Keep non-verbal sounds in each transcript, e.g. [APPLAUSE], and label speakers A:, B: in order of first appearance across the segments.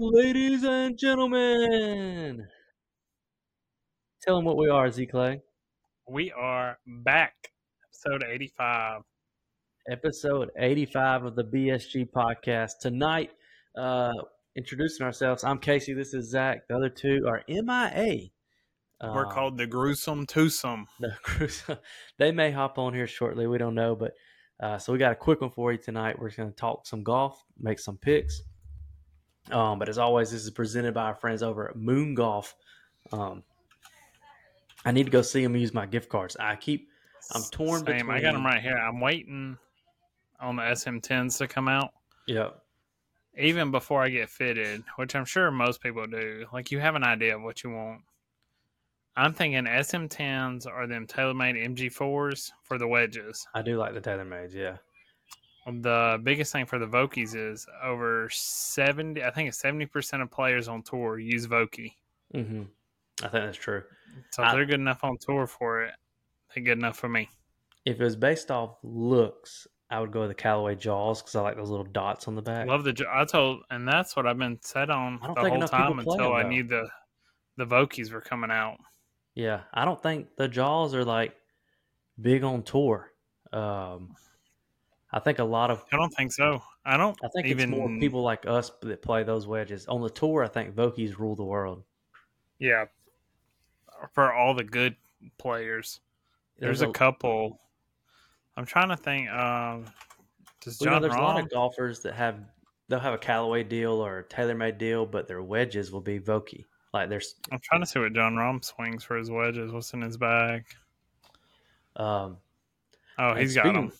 A: ladies and gentlemen. Tell them what we are, Z Clay.
B: We are back, episode 85.
A: Episode 85 of the BSG podcast. Tonight, uh, introducing ourselves, I'm Casey. This is Zach. The other two are MIA.
B: We're
A: Um,
B: called the Gruesome Twosome. [LAUGHS]
A: the cruise. they may hop on here shortly. We don't know, but uh, so we got a quick one for you tonight. We're just going to talk some golf, make some picks. Um, but as always, this is presented by our friends over at Moon Golf. Um, I need to go see them use my gift cards. I keep I'm torn
B: Same. I got them right here. I'm waiting on the SM10s to come out.
A: Yep.
B: Even before I get fitted, which I'm sure most people do. Like, you have an idea of what you want. I'm thinking SM10s are them TaylorMade MG4s for the wedges.
A: I do like the TaylorMades. Yeah.
B: The biggest thing for the Vokies is over 70, I think it's 70% of players on tour use Vokey.
A: hmm I think that's true.
B: So if
A: I-
B: they're good enough on tour for it, they're good enough for me.
A: If it was based off looks, I would go with the Callaway Jaws because I like those little dots on the back.
B: Love the. I told, and that's what I've been set on the whole time until
A: them,
B: I knew the the Vokies were coming out.
A: Yeah, I don't think the Jaws are like big on tour. Um, I think a lot of
B: I don't think so. I don't
A: I think
B: even
A: it's more people like us that play those wedges on the tour. I think Vokies rule the world.
B: Yeah, for all the good players, there's, a, couple. I'm trying to think. Um, does
A: we know
B: John
A: there's a lot of golfers that have they'll have a Callaway deal or a TaylorMade deal, but their wedges will be Vokey. Like there's
B: I'm trying to see what Jon Rahm swings for his wedges. What's in his bag?
A: um,
B: Oh, he's got them.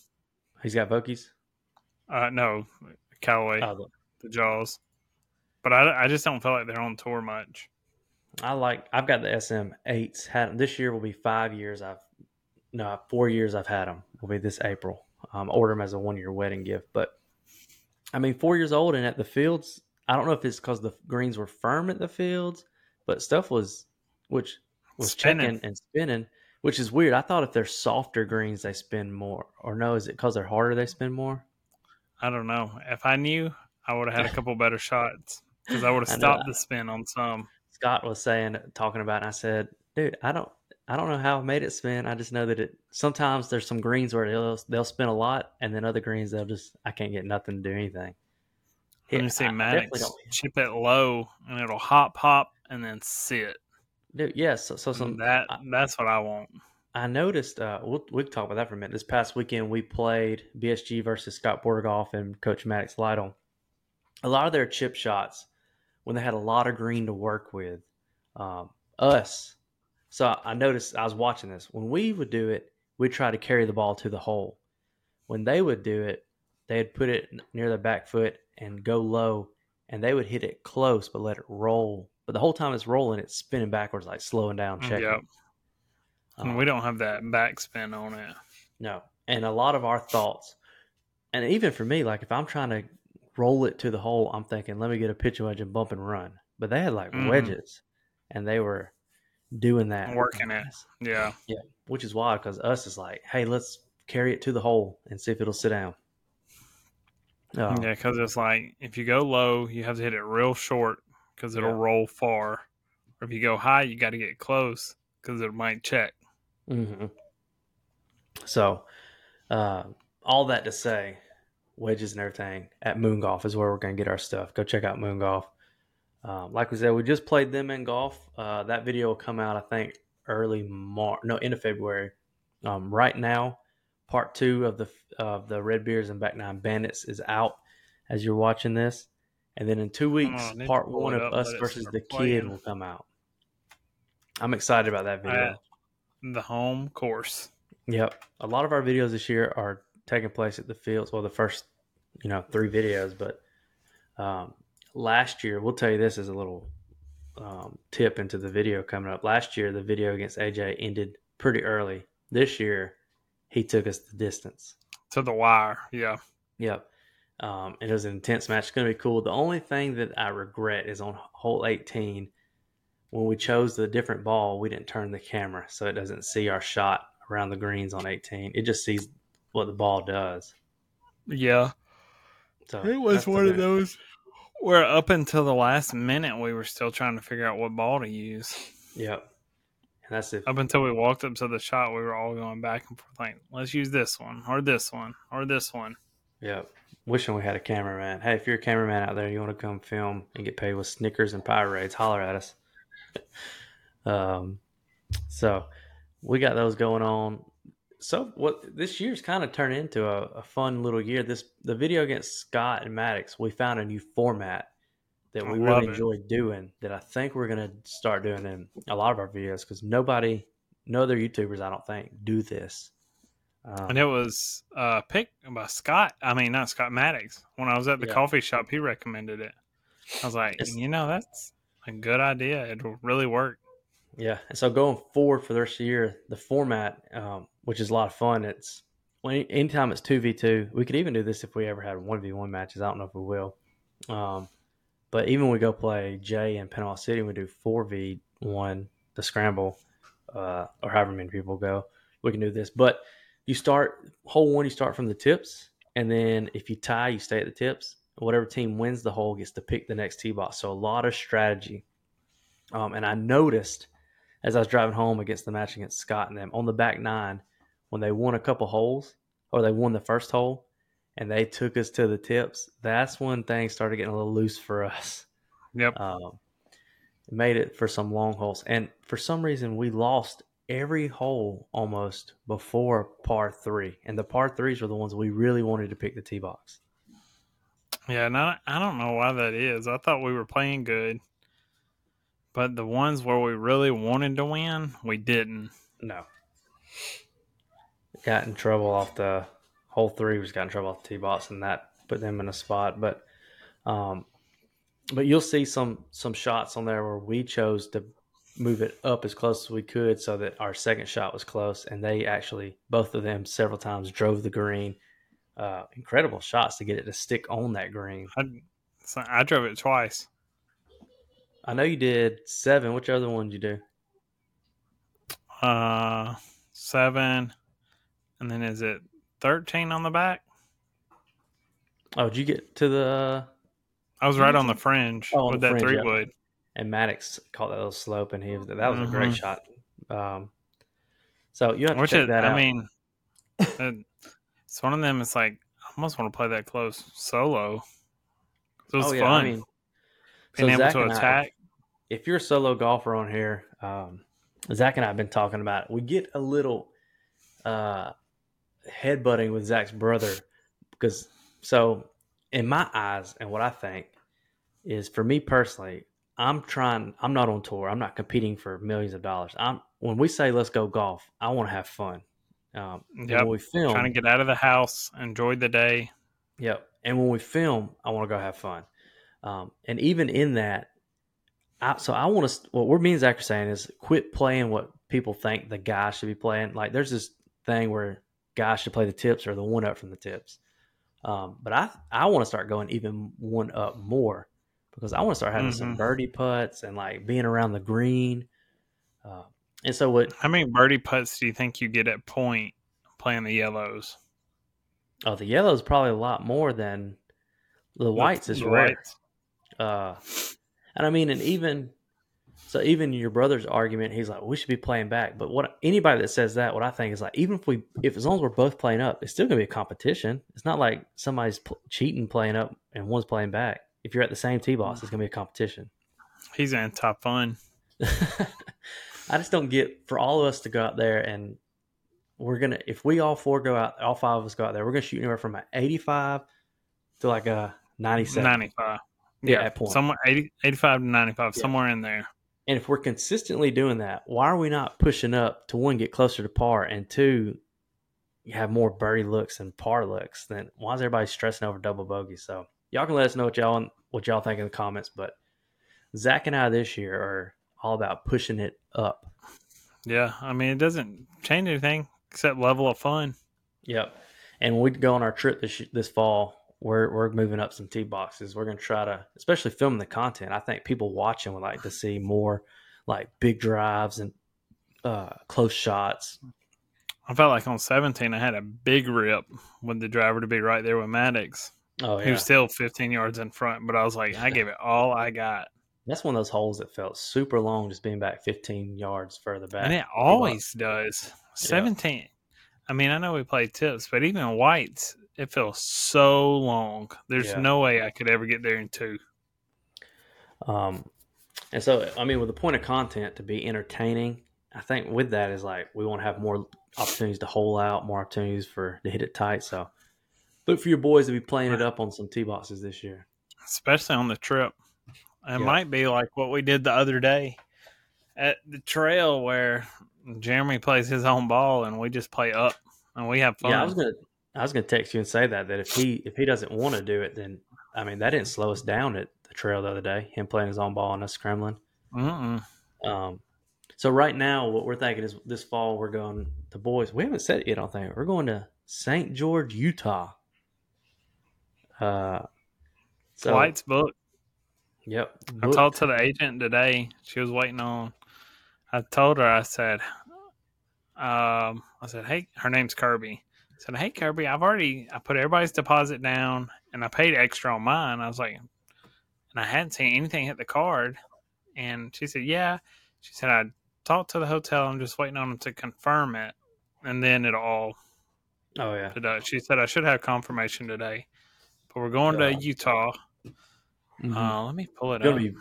A: He's got Vokies.
B: Uh, no, Callaway,
A: Oh, the-
B: Jaws. But I, I just don't feel like they're on tour much.
A: I like. I've got the SM eights. Had 'em. this year will be five years. I've no four years. I've had them. Will be this April. Um, order them as a one year wedding gift. But I mean, four years old and at the fields. I don't know if it's because the greens were firm at the fields, but stuff was which was
B: Spinning.
A: checking and spinning, which is weird. I thought if they're softer greens, they spend more. Or no, is it because they're harder they spend more?
B: I don't know. If I knew, I would have had a couple better shots because I would have [LAUGHS] stopped the spin on some.
A: Scott was saying talking about and I said, dude, I don't I don't know how I made it spin. I just know that it sometimes there's some greens where they'll they'll spin a lot and then other greens they'll just I can't get nothing to do anything.
B: Let me see Maddox chip it low and it'll hop, hop, and then sit.
A: Dude, yes, so, so some
B: that that's what I want.
A: I noticed uh we'll we can talk about that for a minute. This past weekend we played BSG versus Scott Borgoff and Coach Maddox Lytle. A lot of their chip shots when they had a lot of green to work with. Um, us. So I noticed I was watching this. When we would do it, we'd try to carry the ball to the hole. When they would do it, they'd put it near their back foot and go low, and they would hit it close but let it roll. But the whole time it's rolling, it's spinning backwards, like slowing down, checking.
B: Yep. And
A: Um,
B: we don't have that backspin on it.
A: no. And a lot of our thoughts, and even for me, like if I'm trying to roll it to the hole, I'm thinking, let me get a pitch wedge and bump and run. But they had like
B: Mhm.
A: wedges, and they were doing that,
B: Working it. Yeah.
A: Yeah, which is wild because us is like, hey, let's carry it to the hole and see if it'll sit down. Um,
B: Yeah, because it's like if you go low, you have to hit it real short because it'll
A: Yeah.
B: roll far. Or if you go high, you got to get close because it might check.
A: hmm So, uh, all that to say, wedges and everything at Moon Golf is where we're going to get our stuff. Go check out Moon Golf. Um, like we said, we just played them in golf. Uh, that video will come out, I think, early March, no, end of February. Um, right now, part two of the of the Red Beers and Back Nine Bandits is out as you're watching this, and then in two weeks,
B: on, I need to
A: part one of Us versus the Kid will come out. I'm excited about that video.
B: At the home course.
A: Yep. A lot of our videos this year are taking place at the fields. Well, the first, you know, three videos, but um, last year, we'll tell you this as a little um, tip into the video coming up. Last year, the video against AJ ended pretty early. This year, he took us the distance.
B: To the wire. Yeah.
A: Yep. Um, it was an intense match. It's going to be cool. The only thing that I regret is on hole 18, when we chose the different ball, we didn't turn the camera so it doesn't see our shot around the greens on 18. It just sees what the ball does.
B: Yeah.
A: So
B: It was one of those Where up until the last minute, we were still trying to figure out what ball to use.
A: Yep. And that's it.
B: Up until we walked up to the shot, we were all going back and forth, like, let's use this one, or this one, or this one.
A: Yep. Wishing we had a cameraman. Hey, if you're a cameraman out there, you want to come film and get paid with Snickers and Pirates, holler at us. [LAUGHS] um, so we got those going on. So what this year's kind of turned into a, a fun little year. This the video against Scott and Maddox. We found a new format that we really
B: it.
A: enjoy doing. That I think we're gonna start doing in a lot of our videos because nobody, no other YouTubers, I don't think, do this. Um,
B: And it was uh, picked by Scott. I mean, not Scott Maddox. When I was at the
A: Yeah.
B: coffee shop, he recommended it. I was like,
A: It's-
B: you know, that's a good idea. It'll really work.
A: Yeah, and so going forward for the rest of the year, the format, um, which is a lot of fun. It's when anytime it's two v two. We could even do this if we ever had one v one matches. I don't know if we will. Um, but even when we go play Jay in Panama City, we do four v one, the scramble, uh, or however many people go. We can do this, but you start hole one. You start from the tips, and then if you tie, you stay at the tips. Whatever team wins the hole gets to pick the next tee box. So a lot of strategy. Um, and I noticed as I was driving home against the match against Scott and them on the back nine when they won a couple holes or they won the first hole and they took us to the tips. That's when things started getting a little loose for us.
B: Yep.
A: Um, made it for some long holes, and for some reason we lost every hole almost before par three, and the par threes were the ones we really wanted to pick the tee box.
B: Yeah, and I, I don't know why that is. I thought we were playing good, but the ones where we really wanted to win, we didn't.
A: No. Got in trouble off the hole three was got in trouble off the tee box and that put them in a spot. But um but you'll see some some shots on there where we chose to move it up as close as we could so that our second shot was close and they actually both of them several times drove the green. Uh incredible shots to get it to stick on that green.
B: I, so I drove it twice.
A: I know you did seven. Which other one did you do?
B: Uh, seven, and then is it thirteen on the back?
A: Oh, did you get to the
B: I was right on the fringe
A: Oh, on
B: with
A: the
B: that
A: fringe,
B: three
A: yeah.
B: wood.
A: And Maddox caught that little slope, and he was that was a great
B: Mhm.
A: shot. Um, so you have to
B: Which
A: check
B: is,
A: that
B: I
A: out.
B: mean, it- it's one of them. It's like I almost want to play that close solo. It was
A: oh yeah,
B: fun
A: I mean,
B: being
A: so
B: able
A: Zach
B: to
A: and I- if you're a solo golfer on here, um, Zach and I have been talking about. It. We get a little uh, headbutting with Zach's brother because so in my eyes and what I think is for me personally, I'm trying. I'm not on tour. I'm not competing for millions of dollars. I'm when we say let's go golf, I want to have fun. Um,
B: Yep.
A: when we film,
B: Trying to get out of the house, enjoy the day.
A: Yep. And when we film, I want to go have fun. Um, and even in that, I, so I want to. What we're me and Zach are saying is quit playing what people think the guy should be playing. Like there's this thing where guys should play the tips or the one up from the tips. Um, but I I want to start going even one up more because I want to start having some
B: Mhm.
A: birdie putts and like being around the green. Uh, and so what?
B: How many birdie putts do you think you get at point playing the yellows?
A: Oh, the yellows probably a lot more than the whites is
B: The
A: rare. Uh, and I mean, and even so, even your brother's argument, he's like, we should be playing back. But what anybody that says that, what I think is like, even if we, if as long as we're both playing up, it's still gonna be a competition. It's not like somebody's cheating playing up and one's playing back. If you're at the same tee box, it's gonna be a mm. competition.
B: He's in top fun. [LAUGHS]
A: I just don't get for all of us to go out there and we're gonna if we all four go out, all five of us go out there, we're gonna shoot anywhere from an 85 to like a 97.
B: 95.
A: Yeah, at point.
B: Somewhere 80, 85 to 95,
A: Yeah.
B: somewhere in there.
A: And if we're consistently doing that, why are we not pushing up to one, get closer to par, and two, you have more birdie looks and par looks? Then why is everybody stressing over double bogey? So y'all can let us know what y'all what y'all think in the comments. But Zach and I this year are all about pushing it up.
B: Yeah. I mean, it doesn't change anything except level of fun.
A: Yep. And when we go on our trip this this fall, we're we're moving up some tee boxes. We're gonna try to, especially filming the content. I think people watching would like to see more like big drives and uh, close shots.
B: I felt like on 17, I had a big rip with the driver to be right there with Maddox.
A: Oh yeah.
B: He was still 15 yards in front, but I was like, I gave it all I got.
A: that's one of those holes that felt super long, just being back 15 yards further back.
B: And it always does. 17. I mean, I know we play tips, but even whites, it feels so long. There's
A: Yeah.
B: no way I could ever get there in two.
A: Um, and so, I mean, with the point of content to be entertaining, I think with that is like we want to have more opportunities to hole out, more opportunities for to hit it tight. So, look for your boys to be playing it up on some tee boxes this year.
B: especially on the trip. It
A: Yeah.
B: might be like what we did the other day at the trail where Jeremy plays his own ball and we just play up and we have fun.
A: Yeah, I was gonna, I was gonna text you and say that that if he if he doesn't want to do it, then I mean that didn't slow us down at the trail the other day. Him playing his own ball and us scrambling.
B: Mm-mm.
A: Um, so right now, what we're thinking is this fall we're going. The boys, we haven't said it yet. I don't think we're going to St. George, Utah. Uh, so
B: Flights booked.
A: Yep.
B: I talked to the agent today. She was waiting on. I told her. I said, um, I said, hey, her name's Kirby. I said, hey, Kirby, I've already I put everybody's deposit down and I paid extra on mine. I was like, and I hadn't seen anything hit the card. And she said, yeah. She said, I talked to the hotel. I'm just waiting on them to confirm it, and then it'll all.
A: Oh yeah.
B: Today. She said I should have confirmation today, but we're going
A: Yeah.
B: to Utah.
A: Mhm.
B: Uh, let me pull it
A: gonna
B: up.
A: be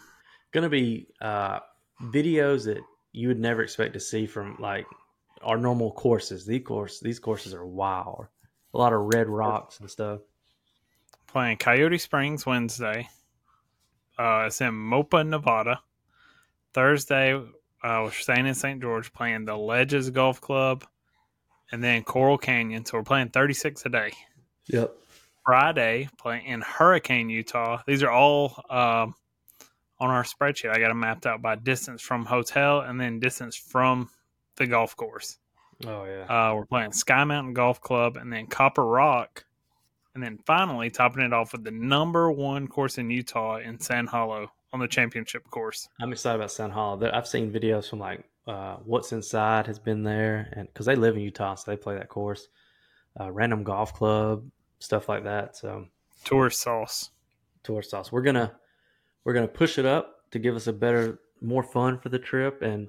A: gonna be uh, videos that you would never expect to see from like our normal courses. These course these courses are wild. A lot of red rocks and stuff.
B: playing Coyote Springs Wednesday. Uh, it's in Moapa, Nevada. Thursday, uh, we're staying in St. George playing the Ledges Golf Club and then Coral Canyon. So we're playing 36 a day.
A: Yep.
B: Friday, playing in Hurricane, Utah. These are all um, on our spreadsheet. I got them mapped out by distance from hotel and then distance from the golf course.
A: Oh yeah.
B: Uh, we're playing Sky Mountain Golf Club and then Copper Rock. And then finally topping it off with the number one course in Utah in Sand Hollow on the championship course.
A: I'm excited about Sand Hollow. I've seen videos from like uh, What's Inside has been there, and because they live in Utah, so they play that course. Uh, Random Golf Club, stuff like that. So
B: tour sauce.
A: tour sauce. We're gonna we're gonna push it up to give us a better, more fun for the trip. And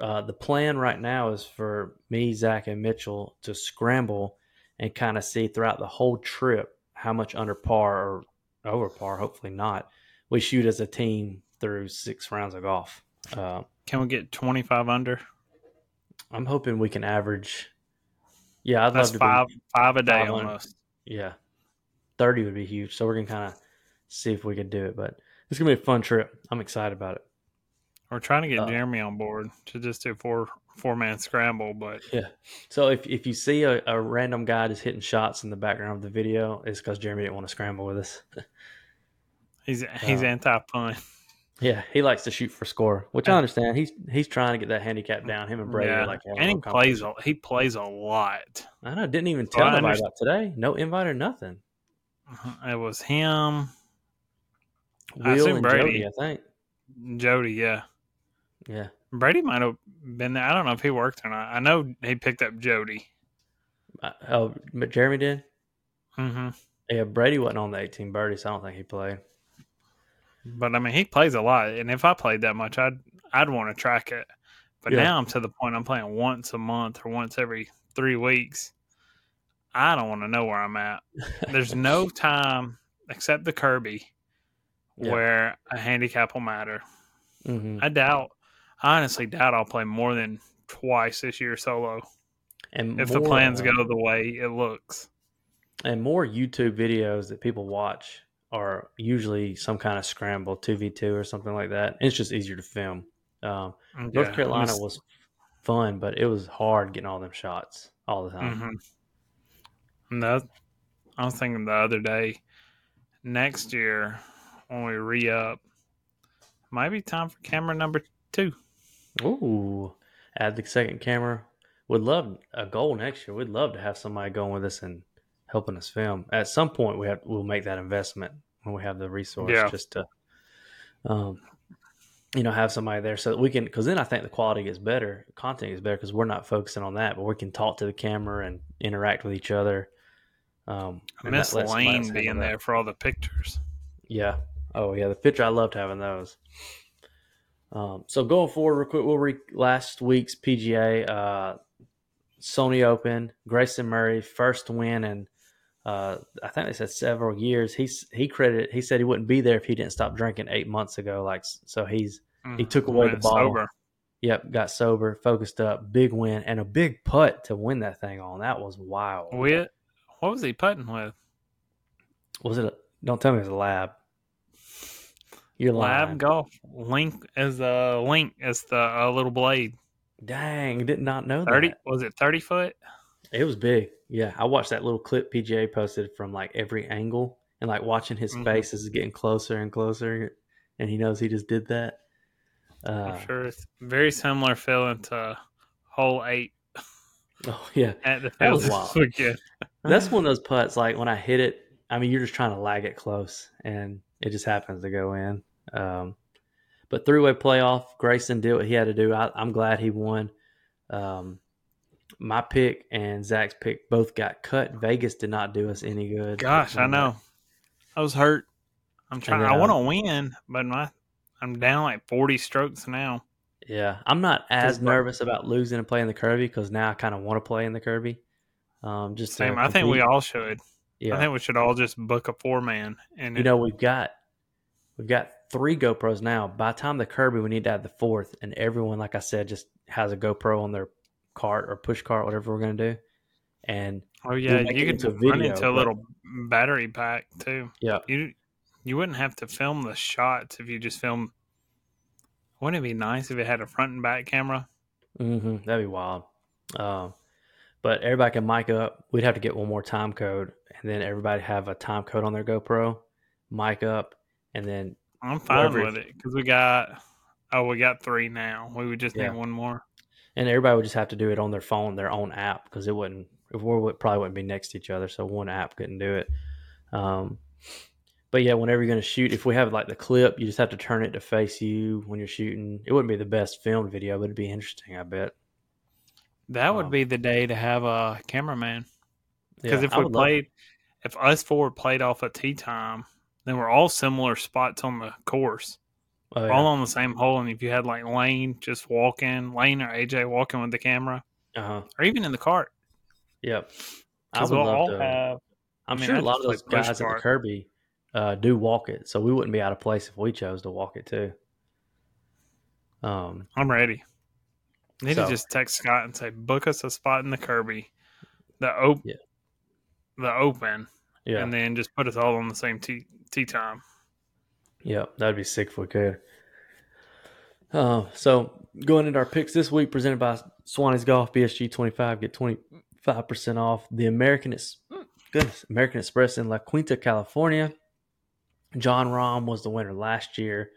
A: uh, the plan right now is for me, Zach, and Mitchell to scramble and kind of see throughout the whole trip how much under par or over par, hopefully not, we shoot as a team through six rounds of golf. Uh,
B: Can we get 25 under?
A: I'm hoping we can average. Yeah, I'd
B: That's
A: love to
B: five
A: Be,
B: five a day
A: 500.
B: almost.
A: Yeah, thirty would be huge. So we're gonna kind of see if we could do it, but it's gonna be a fun trip. I'm excited about it.
B: We're trying to get
A: Uh,
B: Jeremy on board to just do four four man scramble, but yeah.
A: So if if you see a, a random guy just hitting shots in the background of the video, it's because Jeremy didn't want to scramble with us. [LAUGHS]
B: he's he's
A: Uh,
B: anti pun.
A: Yeah, he likes to shoot for score, which I understand. He's he's trying to get that handicap down. Him and Brady
B: Yeah,
A: like
B: and he plays a, he plays a lot.
A: I know. Didn't even tell
B: I understand-
A: about today. No invite or nothing.
B: It was him, I
A: Will
B: assume
A: and
B: Brady.
A: Jody, I think.
B: Jody. Yeah,
A: Yeah.
B: Brady might have been there. I don't know if he worked or not. I know he picked up Jody.
A: Uh, Oh, but Jeremy did.
B: Mm-hmm.
A: Yeah, Brady wasn't on the 18 birdies. So I don't think he played.
B: But I mean, he plays a lot, and if I played that much, I'd I'd want to track it. But
A: Yeah.
B: now I'm to the point I'm playing once a month or once every three weeks. I don't want to know where I'm at. [LAUGHS] There's no time except the Kirby
A: Yeah.
B: where a handicap will matter.
A: hmm
B: I doubt, I honestly doubt I'll play more than twice this year solo
A: And
B: if the plans go the way it looks.
A: and more YouTube videos that people watch are usually some kind of scramble, 2v2 or something like that. It's just easier to film. Um,
B: Yeah,
A: North Carolina was fun, but it was hard getting all them shots all the time.
B: Mhm. And that, I was thinking the other day, next year when we re up, might be time for camera number two.
A: Ooh, add the second camera. Would love a goal next year. We'd love to have somebody going with us and helping us film. At some point, we have we'll make that investment when we have the resource
B: Yeah.
A: just to, um, you know, have somebody there so that we can. Because then I think the quality gets better, content is better because we're not focusing on that, but we can talk to the camera and interact with each other. Um,
B: I miss
A: that lets somebody else
B: Lane being
A: that.
B: there for all the pictures.
A: Yeah. Oh yeah, the picture I loved having those. Um, so going forward, real quick, we'll read last week's PGA uh, Sony Open. Grayson Murray first win in uh, I think they said several years. He's he credited he said he wouldn't be there if he didn't stop drinking eight months ago. Like so, he's He took away the bottle.
B: sober.
A: yep got sober, focused up, big win, and a big putt to win that thing on. That was wild.
B: With what was he putting with?
A: Was it? A, don't tell me it was a lab. Lying.
B: Lab golf link as a link as the uh, little blade.
A: Dang, did not know
B: Thirty
A: that.
B: was it thirty foot?
A: It was big. Yeah, I watched that little clip PGA posted from like every angle and like watching his
B: Mhm.
A: face as it's getting closer and closer, and he knows he just did that. Uh,
B: I'm sure it's very similar feeling to hole eight [LAUGHS]
A: Oh yeah,
B: at the
A: That was wild. [LAUGHS]
B: weekend.
A: that's one of those putts. Like when I hit it, I mean, you're just trying to lag it close, and it just happens to go in. Um, but three way playoff, Grayson did what he had to do. I, I'm glad he won. Um, my pick and Zach's pick both got cut. Vegas did not do us any good.
B: Gosh, I know. I was hurt. I'm trying.
A: then,
B: I want to win, but my I'm down like 40 strokes now.
A: Yeah, I'm not as nervous about losing and playing the Kirby because now I kind of want to play in the Kirby. Um, just
B: Same. I think we all should.
A: Yeah,
B: I think we should all just book a four man. And
A: you know we've got we've got three GoPros now. By the time the Kirby, we need to add the fourth, and everyone, like I said, just has a GoPro on their cart or push cart, whatever we're gonna do. And
B: oh yeah, you could
A: into
B: run
A: video,
B: into a little battery pack too.
A: yeah,
B: You you wouldn't have to film the shots if you just film. Wouldn't it be nice if it had a front and back camera?
A: hmm that'd be wild. Um, but everybody can mic up. We'd have to get one more time code, and then everybody have a time code on their GoPro, mic up, and then
B: I'm fine with it because we got. Oh, we got three now. We would just
A: Yeah.
B: need one more.
A: And everybody would just have to do it on their phone, their own app, because it wouldn't. If we would probably wouldn't be next to each other, so one app couldn't do it. Um, but yeah, whenever you're going to shoot, if we have like the clip, you just have to turn it to face you when you're shooting. It wouldn't be the best filmed video, but it'd be interesting. I bet.
B: That would
A: Um,
B: be the day to have a cameraman. Because
A: Yeah,
B: if we played, if us four played off at tee time, then we're all similar spots on the course,
A: oh,
B: all on the same hole. And if you had like Lane just walking, Lane or AJ walking with the camera,
A: uh-huh.
B: or even in the cart,
A: Yep. I would
B: we'll
A: love
B: all
A: to.
B: have.
A: I'm
B: I mean,
A: sure
B: I
A: a lot of those guys at the. Kirby uh, do walk it, so we wouldn't be out of place if we chose to walk it too. Um,
B: I'm ready. Need
A: So-
B: to just text Scott and say, book us a spot in the Kirby, the op-
A: Yeah.
B: the open,
A: yeah,
B: and then just put us all on the same tee tee time.
A: Yeah, that'd be sick if we could. Uh, so going into our picks this week, presented by Swanee's Golf BSG 25, get 25% off. The American, Ex- goodness, American Express in La Quinta, California. Jon Rahm was the winner last year.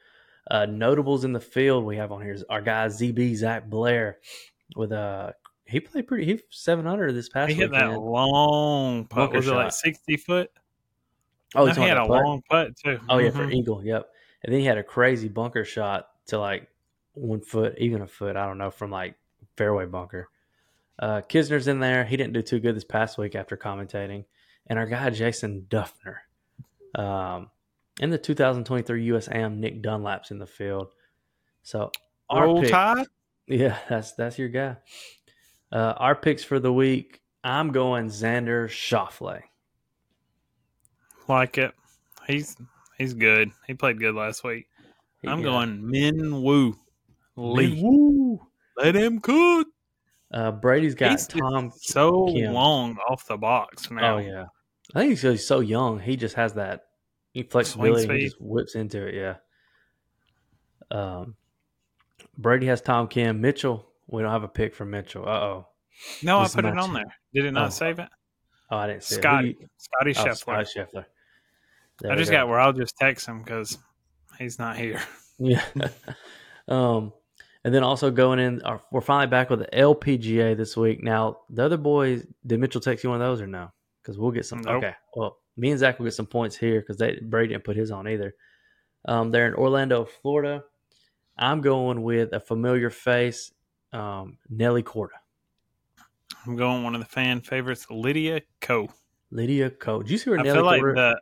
A: Uh, notables in the field we have on here is our guy ZB Zac Blair with a he played pretty he 700 this past year.
B: He hit that long putt. Was it like sixty foot?
A: Oh,
B: he had a
A: putt?
B: long putt too.
A: Oh yeah, for
B: Mhm.
A: eagle. Yep. And then he had a crazy bunker shot to like one foot, even a foot. I don't know from like fairway bunker. Uh, Kisner's in there. He didn't do too good this past week after commentating. And our guy Jason Dufner, um, in the 2023 US Am, Nick Dunlap's in the field. So our
B: Roll
A: pick-
B: Tide.
A: yeah, that's that's your guy. Uh, our picks for the week. I'm going Xander Schauffele.
B: Like it. He's he's good. He played good last week. I'm
A: Yeah.
B: going Min Woo Lee.
A: Woo!
B: Let him cook.
A: Uh, Brady's got
B: He's
A: Tom
B: so
A: Kim.
B: long off the box now.
A: Oh yeah, I think he's, he's so young. He just has that flexibility. and He just whips into it. Yeah. Um, Brady has Tom Kim. Mitchell. We don't have a pick for Mitchell. Uh oh.
B: No, I put it
A: match-
B: on there. Did it not
A: Oh.
B: save it?
A: Oh, I didn't see
B: Scotty.
A: it. Who
B: Scotty
A: you- oh,
B: Scheffler.
A: Scotty Scheffler. There
B: I just
A: go.
B: got where I'll just text him because he's not here. [LAUGHS]
A: Yeah. um, and then also going in, our, we're finally back with the LPGA this week. Now, the other boys, did Mitchell text you one of those or no? Because we'll get some.
B: Nope.
A: Okay. Well, me and Zach will get some points here because they Brady didn't put his on either. Um, they're in Orlando, Florida. I'm going with a familiar face, um, Nelly Korda.
B: I'm going one of the fan favorites, Lydia Ko.
A: Lydia Ko. Did you see her
B: I
A: Nelly
B: feel like
A: Korda-
B: the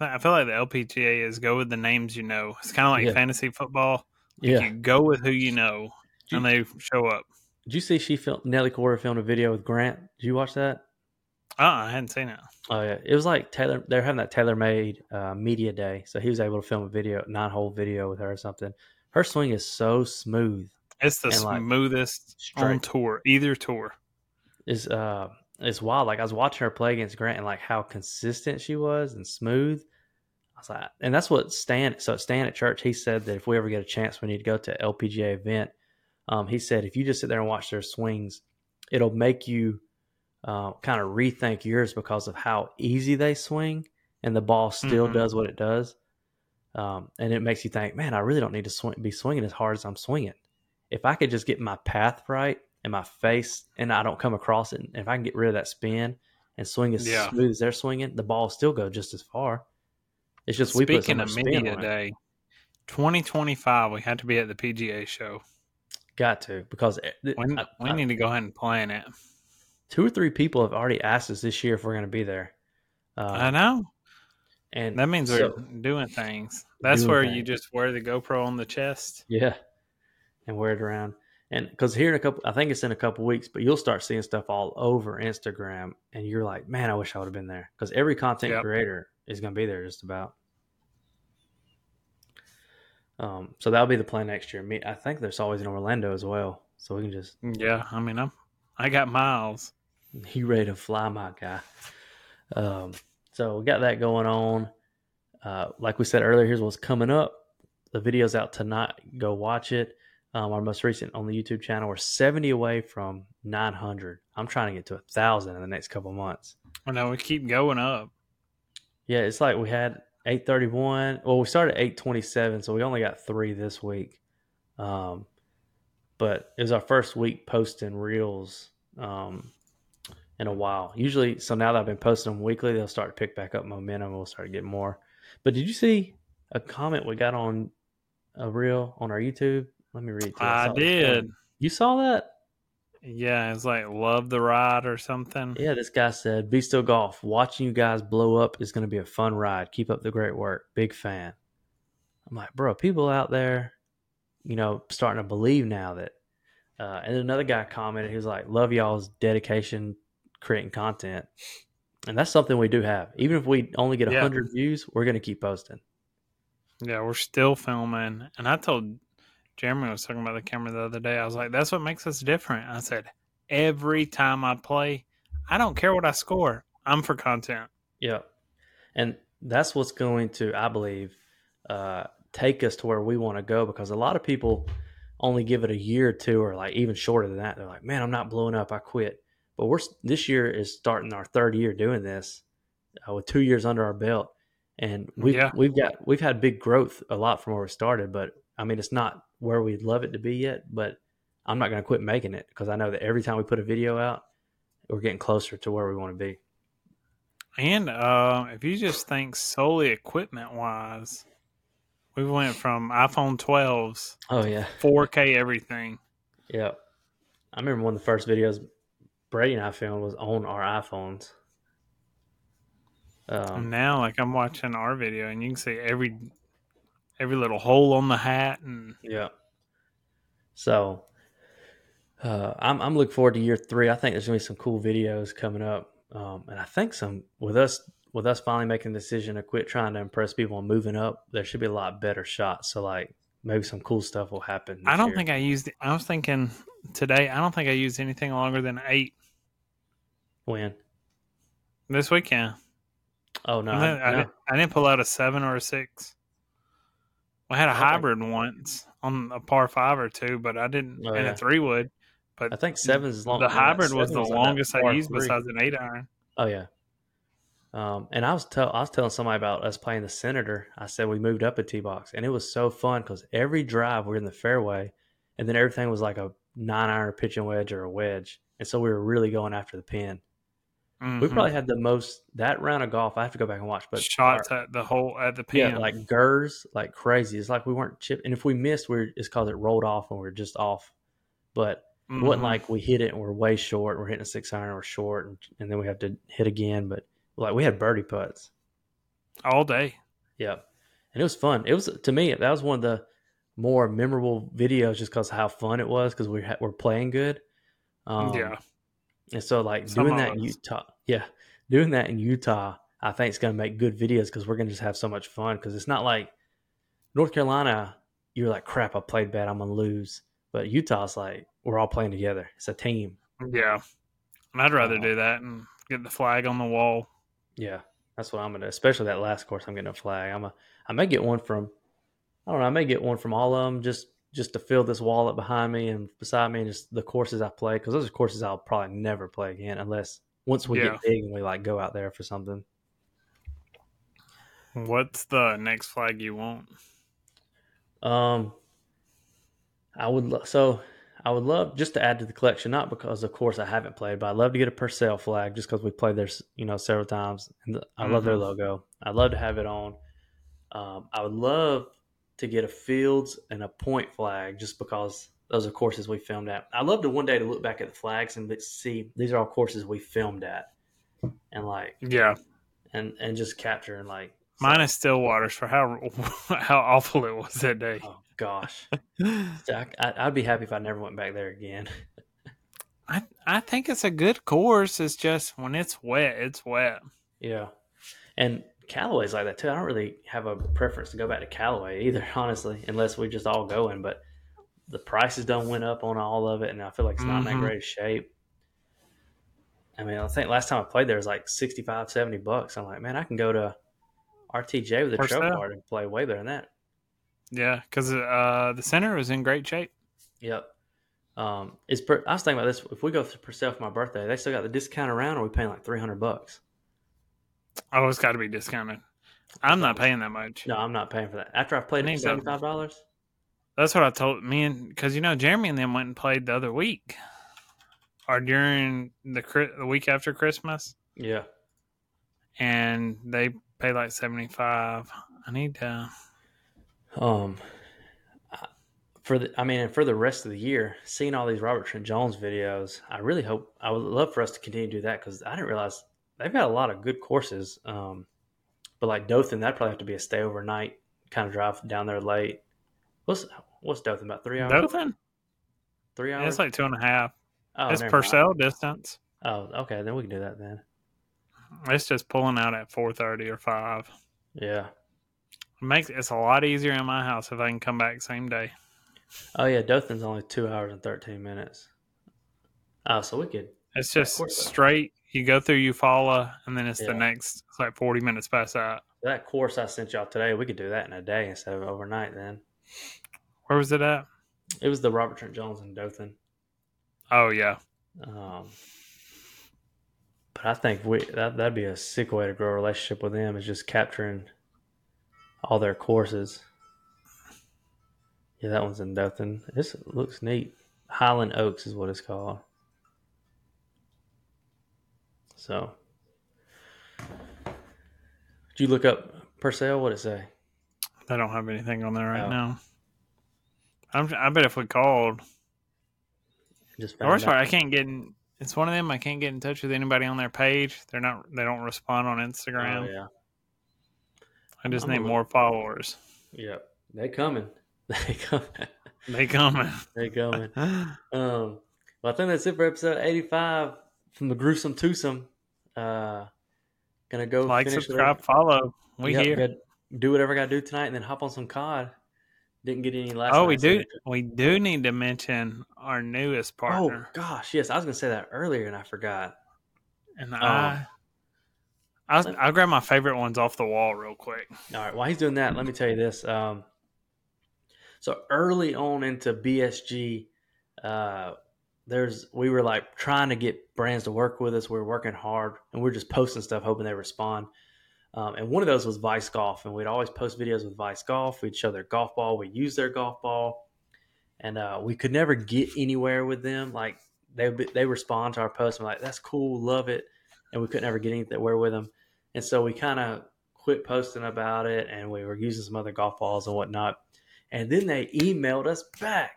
B: I feel like the LPGA is go with the names you know. It's kind of like
A: Yeah.
B: fantasy football. Like
A: Yeah.
B: You go with who you know,
A: You-
B: and they show up.
A: Did you see she filmed Nelly Korda filmed a video with Grant? Did you watch that?
B: Oh, I hadn't seen it.
A: Oh yeah, it was like Taylor. They're having that TaylorMade uh, media day, so he was able to film a video, nine hole video with her or something. Her swing is so smooth.
B: It's the
A: And, like,
B: smoothest on tour, either tour.
A: Is uh, it's wild. Like I was watching her play against Grant, and like how consistent she was and smooth. I was like, and that's what Stan. So Stan at church, he said that if we ever get a chance, we need to go to LPGA event. Um, he said if you just sit there and watch their swings, it'll make you uh, kind of rethink yours because of how easy they swing, and the ball still
B: Mhm.
A: does what it does. Um, and it makes you think, man, I really don't need to swing, be swinging as hard as I'm swinging. If I could just get my path right and my face, and I don't come across it, and if I can get rid of that spin and swing as
B: Yeah.
A: smooth as they're swinging, the ball still go just as far. It's just we put so
B: Speaking of media day, 2025, we had to be at the PGA show.
A: Got to because it-
B: We,
A: I-
B: we
A: I-
B: need to go ahead and plan it.
A: two or three people have already asked us this year if we're going to be there. Um,
B: I know.
A: and
B: That means
A: so-
B: we're doing things. That's
A: Doing
B: where you just wear the GoPro on the chest.
A: Yeah, and wear it around. And because here in a couple, I think it's in a couple weeks, but you'll start seeing stuff all over Instagram, and you're like, man, I wish I would have been there because every content
B: Yep.
A: creator is going to be there just about. Um, so that'll be the plan next year. Me, I think there's always in Orlando as well, so we can just
B: Yeah, I mean, I'm I got miles. [LAUGHS]
A: you ready to fly, my guy. Um, so we got that going on. Uh, like we said earlier, here's what's coming up. The video's out tonight. Go watch it. Um, our most recent on the YouTube channel. We're 70 away from 900. I'm trying to get to a thousand in the next couple months.
B: I know we keep going up.
A: Yeah, it's like we had 831. Well, we started at 827, so we only got three this week. Um, but it was our first week posting reels um, in a while. Usually, so now that I've been posting them weekly, they'll start to pick back up momentum. We'll start to get more. But did you see a comment we got on a reel on our YouTube? Let me read. it to you.
B: I
A: this
B: did.
A: You saw that?
B: Yeah, it's like love the ride or something.
A: Yeah, this guy said, Be Still Golf, watching you guys blow up is going to be a fun ride. Keep up the great work. Big fan. I'm like, bro, people out there, you know, starting to believe now that. Uh, and another guy commented, he was like, Love y'all's dedication creating content. And that's something we do have. Even if we only get
B: Yeah.
A: 100 views, we're going to keep posting.
B: Yeah, we're still filming. And I told Jeremy was talking about the camera the other day. I was like, that's what makes us different. I said, every time I play, I don't care what I score. I'm for content.
A: Yeah. And that's what's going to, I believe, uh, take us to where we want to go because a lot of people only give it a year or two or like even shorter than that. They're like, man, I'm not blowing up. I quit. But we're this year is starting our third year doing this uh, with two years under our belt. And we've,
B: Yeah.
A: we've got, we've had big growth a lot from where we started, but I mean, it's not where we'd love it to be yet, but I'm not going to quit making it because I know that every time we put a video out, we're getting closer to where we want to be.
B: And uh, if you just think solely equipment wise, we went from iPhone 12s,
A: Oh yeah.
B: 4K everything.
A: Yeah. I remember one of the first videos Brady and I filmed was on our iPhones. Um,
B: now, like I'm watching our video, and you can see every every little hole on the hat, and
A: yeah. So uh, I'm I'm looking forward to year three. I think there's gonna be some cool videos coming up, um, and I think some with us with us finally making the decision to quit trying to impress people and moving up. There should be a lot better shots. So like maybe some cool stuff will happen.
B: I don't
A: year.
B: think I used. I was thinking today. I don't think I used anything longer than eight
A: when.
B: this weekend.
A: Oh no,
B: I, didn't, I, didn't, I didn't pull out a seven or a six. I had a hybrid once on a par five or two, but I didn't,
A: Oh,
B: and
A: yeah.
B: a three wood. But
A: I think seven is long.
B: the hybrid was the longest I used
A: three.
B: besides an eight iron.
A: Oh yeah. Um, and I was tell I was telling somebody about us playing the Senator. I said we moved up a tee box, and it was so fun because every drive we're in the fairway, and then everything was like a nine iron pitching wedge or a wedge, and so we were really going after the pin. We
B: Mhm.
A: probably had the most that round of golf. I have to go back and watch, but
B: shots
A: our-
B: at the hole at the pin.
A: yeah, like gers, like crazy. It's like we weren't chip, and if we missed, we are it's because it rolled off and we are just off. But it wasn't
B: Mhm.
A: like we hit it and we're way short. We're hitting a six iron, we're short, and, and then we have to hit again. But Like we had birdie putts.
B: all day.
A: Yep. And it was fun. It was to me that was one of the more memorable videos just because how fun it was because we ha- were playing good. Um,
B: yeah,
A: And so like
B: Some
A: doing that in. Utah, yeah, doing that in Utah, I think it's going to make good videos because we're going to just have so much fun because it's not like North Carolina. You're like crap. I played bad. I'm gonna lose. But Utah's like we're all playing together. It's a team.
B: yeah. And I'd rather
A: Uh,
B: do that and get the flag on the wall.
A: Yeah, that's what I'm gonna. Especially that last course, I'm getting a flag. I'm a. I may get one from. I don't know. I may get one from all of them just just to fill this wallet behind me and beside me, and just the courses I play because those are courses I'll probably never play again unless once we
B: Yeah.
A: get big and we like go out there for something.
B: What's the next flag you want?
A: Um, I would lo- so I would love just to add to the collection, not because of course I haven't played, but I'd love to get a Purcell flag just because we played there, you know, several times, and I love their
B: Mhm.
A: logo. I'd love to have it on. Um, I would love to get a Fields and a Point flag just because those are courses we filmed at. I'd love to one day to look back at the flags and see these are all courses we filmed at, and like
B: Yeah,
A: and and just capture and like
B: mine is still waters for how [LAUGHS] how awful it was that day.
A: Oh gosh. [LAUGHS] I, I- I'd be happy if I never went back there again. [LAUGHS]
B: I I think it's a good course. It's just when it's wet, it's wet.
A: Yeah. And Callaway's like that too. I don't really have a preference to go back to Callaway either, [LAUGHS] honestly, unless we just all going. But the prices don't went up on all of it, and I feel like it's not in
B: Mhm.
A: that great shape. I mean, I think last time I played there was like 65, 70 bucks. I'm like, man, I can go to RTJ with a
B: Where's
A: card and play way better than that.
B: Yeah, because uh, the center was in great shape.
A: Yep. Um, is per, I was thinking about this. If we go to Purcell for my birthday, they still got the discount around, or are we paying like three hundred bucks?
B: Oh, it's got to be discounted. I'm not paying that much.
A: No, I'm not paying for that. After I've played it
B: Ain't
A: for
B: that-
A: seventy five dollars.
B: That's what I told me and because you know Jeremy and them went and played the other week, or during the the week after Christmas,
A: Yeah.
B: and they paid like seventy five. I need to.
A: Um. I- For the, I mean, and for the rest of the year, seeing all these Robert Trent Jones videos, I really hope I would love for us to continue to do that because I didn't realize they've got a lot of good courses. Um, but like Dothan, that'd probably have to be a stay overnight kind of drive down there late. What's what's Dothan about three hours?
B: Dothan?
A: Three
B: Yeah,
A: hours.
B: it's like two and a half.
A: oh,
B: it's
A: mind.
B: Purcell distance.
A: Oh, okay, then we can do that then.
B: It's just pulling out at four thirty or five.
A: Yeah.
B: It makes it's a lot easier in my house if I can come back same day.
A: Oh yeah, Dothan's only two hours and thirteen minutes. Oh, so we could.
B: It's just straight. You go through Eufaula, and then it's
A: Yeah.
B: the next. It's like forty minutes past that.
A: That course I sent y'all today, we could do that in a day instead of overnight. Then
B: Where was it at?
A: it was the Robert Trent Jones in Dothan.
B: Oh yeah,
A: Um, but I think we that that'd be a sick way to grow a relationship with them is just capturing all their courses. Yeah, that one's in Dothan. This looks neat. Highland Oaks is what it's called. So, did you look up Purcell? What it say?
B: I don't have anything on there right
A: Oh.
B: now. I'm, I bet if we called,
A: Just
B: the
A: found
B: worst
A: out.
B: part, I can't get. In, it's one of them. I can't get in touch with anybody on their page. They're not. They don't respond on Instagram.
A: Oh yeah,
B: I just
A: I'm
B: need more followers.
A: yep. [LAUGHS] They coming. They coming.
B: They coming.
A: they [LAUGHS] coming. Um, well, I think that's it for episode 85 from the gruesome twosome. Uh, gonna go
B: like, subscribe, follow. We
A: Yep,
B: here.
A: do whatever I gotta do tonight, and then hop on some COD. Didn't get any last.
B: Oh, we do. We do need to mention our newest partner.
A: Oh gosh, yes, I was gonna say that earlier, and I forgot.
B: and
A: um,
B: I. I'll, I'll grab my favorite ones off the wall real quick.
A: All right, while he's doing that, let me tell you this. Um, so early on into BSG, uh, there's we were like trying to get brands to work with us. We were working hard, and we are just posting stuff, hoping they respond. Um, and one of those was Vice Golf, and we'd always post videos with Vice Golf. We'd show their golf ball, we'd use their golf ball, and uh, we could never get anywhere with them. Like they they respond to our posts, and like that's cool, love it, and we could never get anywhere with them. And so we kind of quit posting about it, and we were using some other golf balls and whatnot. And then they emailed us back,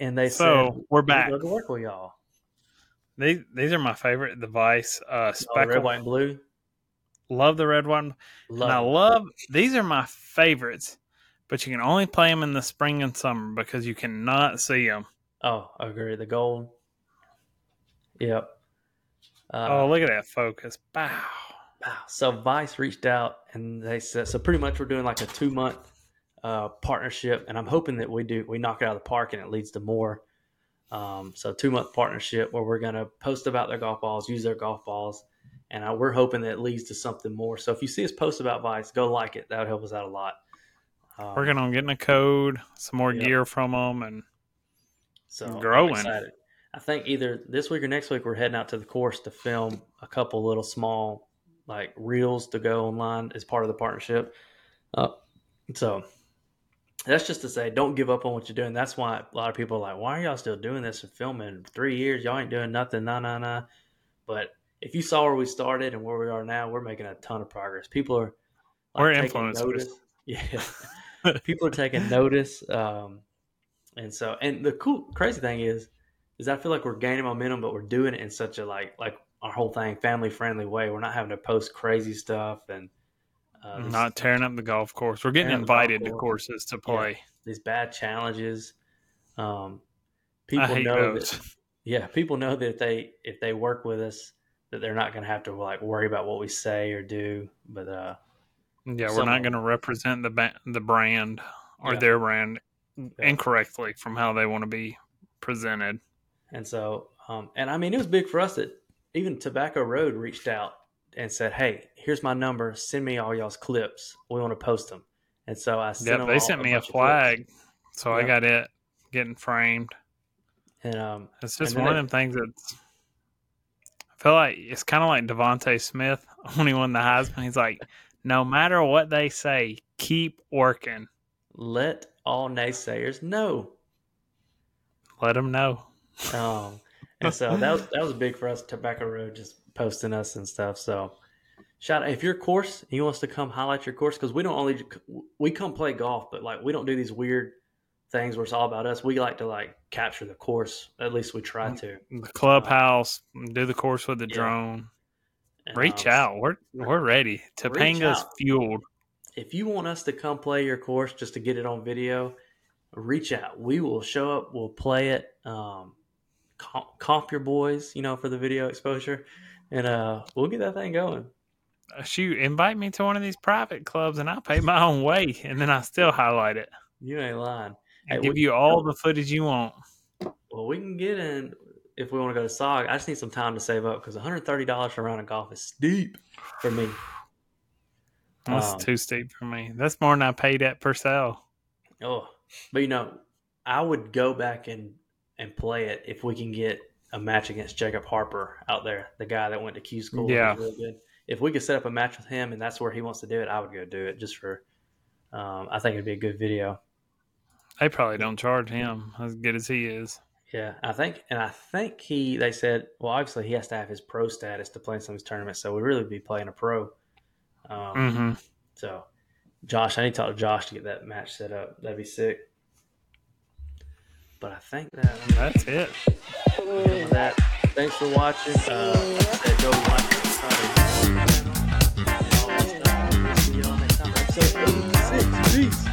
A: and they
B: So
A: said,
B: we're back.
A: love to work with y'all."
B: These these are my favorite. The Vice uh,
A: Oh,
B: speckle.
A: red, white, and blue.
B: Love the red one.
A: Love
B: and I love these are my favorites, but you can only play them in the spring and summer because you cannot see them.
A: Oh, I agree. The gold. Yep. Uh,
B: oh, look at that focus! Wow.
A: Wow. So Vice reached out and they said, so pretty much we're doing like a two month uh, partnership, and I'm hoping that we do we knock it out of the park and it leads to more. Um, so two month partnership where we're gonna post about their golf balls, use their golf balls, and uh, we're hoping that it leads to something more. So if you see us post about Vice, go like it. That would help us out a lot. Um,
B: Working on getting a code, some more
A: Yep.
B: gear from them, and
A: So
B: growing.
A: I think either this week or next week we're heading out to the course to film a couple little small like reels to go online as part of the partnership. Uh, so that's just to say, don't give up on what you're doing. That's why a lot of people are like, "Why are y'all still doing this and filming? Three years, y'all ain't doing nothing." Nah, nah, nah. But if you saw where we started and where we are now, we're making a ton of progress. People are
B: We're
A: taking
B: influencers.
A: notice. [LAUGHS] Yeah, [LAUGHS] people are taking notice. Um, and so, and the cool, crazy thing is, is I feel like we're gaining momentum, but we're doing it in such a like, like our whole thing, family friendly way. We're not having to post crazy stuff and uh,
B: not tearing up the golf course. We're getting
A: Tearing up the golf
B: invited to courses to play.
A: these bad challenges. Um,
B: I
A: people
B: hate
A: know
B: those.
A: that, yeah, people know that if they if they work with us, that they're not going to have to like worry about what we say or do. But uh,
B: Yeah, we're not going to represent the ba- the brand or
A: Yeah.
B: their brand
A: Yeah.
B: incorrectly from how they want to be presented.
A: And so, um, and I mean, it was big for us that even Tobacco Road reached out and said, "Hey, here's my number. Send me all y'all's clips. We want to post them." And so I sent
B: Yep,
A: them
B: they sent me a
A: of clips.
B: flag, so I got it getting framed.
A: And um,
B: It's just one of them things that's. I feel like it's kind of like DeVonta Smith [LAUGHS] when he won the Heisman. He's like, no matter what they say, keep working.
A: let all naysayers know.
B: Let them know.
A: Um, and [LAUGHS] so that was that was big for us. Tobacco Road just posting us and stuff. So shout out if your course he wants to come highlight your course because we don't only we come play golf, but like we don't do these weird things where it's all about us. We like to like capture the course. At least we try to.
B: The clubhouse, do the course with the
A: Yeah.
B: drone.
A: And,
B: Reach
A: um,
B: out. We're we're ready. Topanga's fueled.
A: If you want us to come play your course just to get it on video, reach out. We will show up. We'll play it. Um, comp, comp your boys, you know, for the video exposure, and uh, we'll get that thing going.
B: Uh, Shoot, invite me to one of these private clubs and I'll pay my own way and then I still highlight it
A: You ain't lying.
B: I
A: Hey,
B: give
A: we-
B: you all the footage you want.
A: Well, we can get in if we want to go to SOG. I just need some time to save up because $130 for a round of golf is steep for me.
B: That's
A: Um,
B: too steep for me. That's more than I paid at Purcell.
A: Oh, but you know, I would go back and and play it if we can get a match against Jacob Harper out there, the guy that went to Q school.
B: Yeah.
A: really good. If we could set up a match with him and that's where he wants to do it, I would go do it just for. Um, I think it'd be a good video.
B: They probably don't charge him as good as he is.
A: Yeah, I think, and I think he. They said, well, obviously he has to have his pro status to play in some of these tournaments, so we'd really be playing a pro. Um,
B: hmm
A: So, Josh, I need to talk to Josh to get that match set up. That'd be sick. But I think that
B: That's it.
A: with that. Thanks for watching. Uh, like go watch it. And all that stuff. We'll see y'all next time. Episode 86. Peace.